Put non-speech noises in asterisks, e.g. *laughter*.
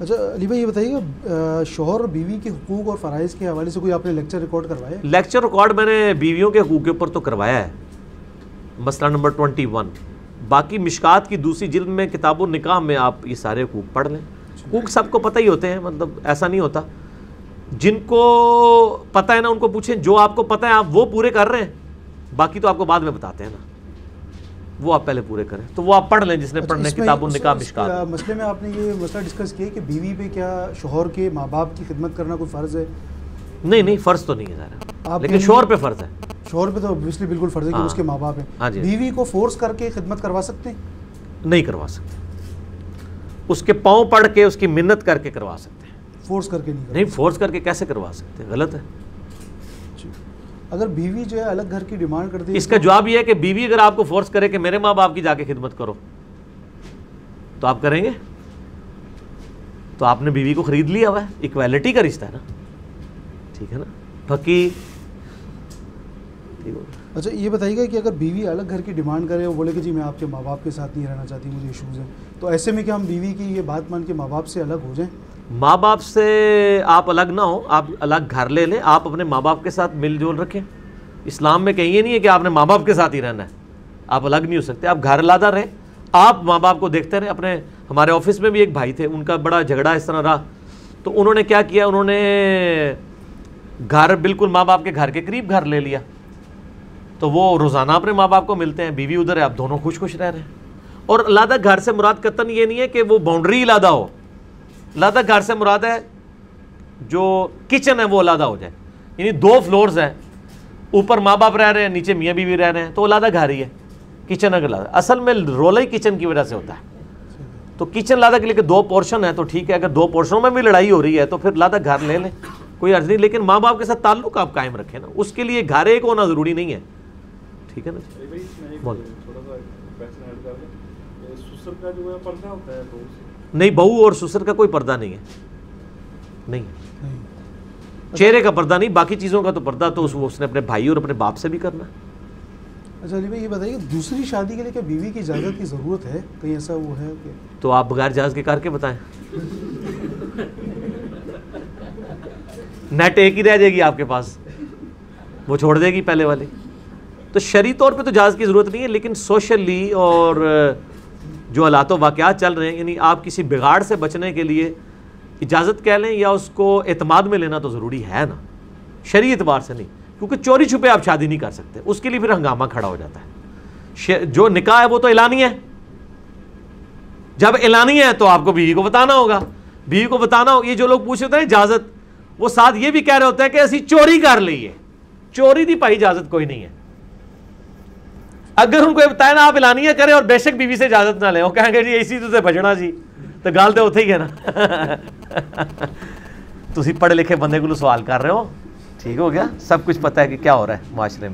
अच्छा अली भाई ये बताइए शोहर और बीवी के हकूक़ और फ़रज़ के हवाले से कोई आपने लेक्चर रिकॉर्ड करवाया? लेक्चर रिकॉर्ड मैंने बीवियों के हकूक़ के ऊपर तो करवाया है। मसला नंबर ट्वेंटी वन बाकी मिशकात की दूसरी जिल्द में किताब निकाह में आप ये सारे हकूक़ पढ़ लें। हकूक़ सबको पता ही होते हैं मतलब ऐसा नहीं होता। जिनको पता है ना उनको पूछें जो आपको पता है आप वो पूरे कर रहे हैं। बाकी तो आपको बाद में बताते हैं ना। वो आप पहले पूरे करें। तो वो आप पढ़ लें जिसने अच्छा, पढ़ने किताबों निकाह उस, मसले में आपने ये मसला डिस्कस किया कि बीवी पे क्या शोहर के माँ बाप की खिदमत करना कोई फ़र्ज़ है? नहीं नहीं फ़र्ज़ तो नहीं है ज़रा लेकिन शोर पे फ़र्ज़ है। शोहर पे तो ऑब्वियसली बिल्कुल फ़र्ज़ है कि हाँ। उसके माँ बाप हाँ हैं जी। बीवी को फोर्स करके खिदमत करवा सकते हैं? नहीं करवा सकते। उसके पाँव पढ़ के उसकी मिन्नत करके करवा सकते हैं। फोर्स करके नहीं नहीं फोर्स करके कैसे करवा सकते गलत है। अगर बीवी जो है अलग घर की डिमांड करती है इसका जवाब यह है कि बीवी अगर आपको फोर्स करे कि मेरे माँ बाप की जाके खिदमत करो तो आप करेंगे? तो आपने बीवी को खरीद लिया हुआ है इक्वालिटी का रिश्ता है ना? ठीक है ना? बाकी अच्छा ये बताइएगा कि अगर बीवी अलग घर की डिमांड करे और बोले कि जी मैं आपके माँ बाप के साथ नहीं रहना चाहती मुझे इशूज़ हैं तो ऐसे में क्या हम बीवी की ये बात मान के माँ बाप से अलग हो जाएँ? माँ बाप से आप अलग ना हो, आप अलग घर ले लें, आप अपने माँ बाप के साथ मिलजुल रखें। इस्लाम में कहीं ये नहीं है कि आपने माँ बाप के साथ ही रहना है। आप अलग नहीं हो सकते, आप घर लादा रहें। आप माँ बाप को देखते रहें। अपने, हमारे ऑफ़िस में भी एक भाई थे, उनका बड़ा झगड़ा इस तरह रहा। तो उन्होंने क्या किया? उन्होंने घर, बिल्कुल माँ बाप के घर के करीब घर ले लिया। तो वो रोज़ाना अपने माँ बाप को मिलते हैं, बीवी उधर है, आप दोनों खुश खुश रह रहे हैं। और लादा, घर से मुराद कतन ये नहीं है कि वो बाउंड्री लादा हो। लादा घर से मुराद है जो किचन है वो अलादा हो जाए। यानी दो फ्लोर्स हैं ऊपर माँ बाप रह रहे हैं नीचे मियाँ बीवी रह रहे हैं तो अलादा घर ही है। किचन अगर लादा असल में रोला ही किचन की वजह से होता है। तो किचन लादा के लिए कि दो पोर्शन है तो ठीक है अगर दो पोर्शनों में भी लड़ाई हो रही है तो फिर लादा घर ले लें कोई अर्ज़ नहीं। लेकिन माँ बाप के साथ ताल्लुक आप कायम रखें ना उसके लिए घर एक होना ज़रूरी नहीं है। ठीक है ना बोल। कर का जो नहीं बहू और ससुर का कोई पर्दा नहीं है। नहीं। नहीं। चेहरे का पर्दा नहीं बाकी चीज़ों का तो पर्दा तो उस, उसने अपने भाई और अपने बाप से भी करना। अच्छा अली भाई ये बताइए दूसरी शादी के लिए क्या बीवी की इजाज़त की ज़रूरत है? कहीं ऐसा वो है कि तो आप बगैर जहाज़ के करके बताएँ। नेट एक ही रह जाएगी आपके पास। वो छोड़ देगी पहले वाली। तो शरी तौर पे तो जहाज़ की ज़रूरत नहीं है लेकिन सोशली और जो हालात वाक़ात चल रहे हैं, यानी आप किसी बिगाड़ से बचने के लिए इजाज़त कह लें या उसको एतमाद में लेना तो ज़रूरी है ना? शरी एतबार से नहीं, क्योंकि चोरी छुपे आप शादी नहीं कर सकते। उसके लिए फिर हंगामा खड़ा हो जाता है। जो निकाह है वो तो ऐलानी है। जब ऐलानी है तो आपको बीवी को बताना होगा। बीवी को बताना होगा ये जो लोग पूछ रहे हैं इजाज़त, वो साथ ये भी कह रहे होते हैं कि असि चोरी कर लीए चोरी दी पाई, इजाज़त कोई नहीं है। अगर उनको बताया ना, आप ऐलानिया करें और बेशक बीवी से इजाज़त ना लें। वो कहेंगे, जी, इसी तुझे भजना जी। तो गाल तो उथे ही है ना। *laughs* तुम पढ़े लिखे बंदे को सवाल कर रहे हो? ठीक हो गया? सब कुछ पता है कि क्या हो रहा है, माशरे में।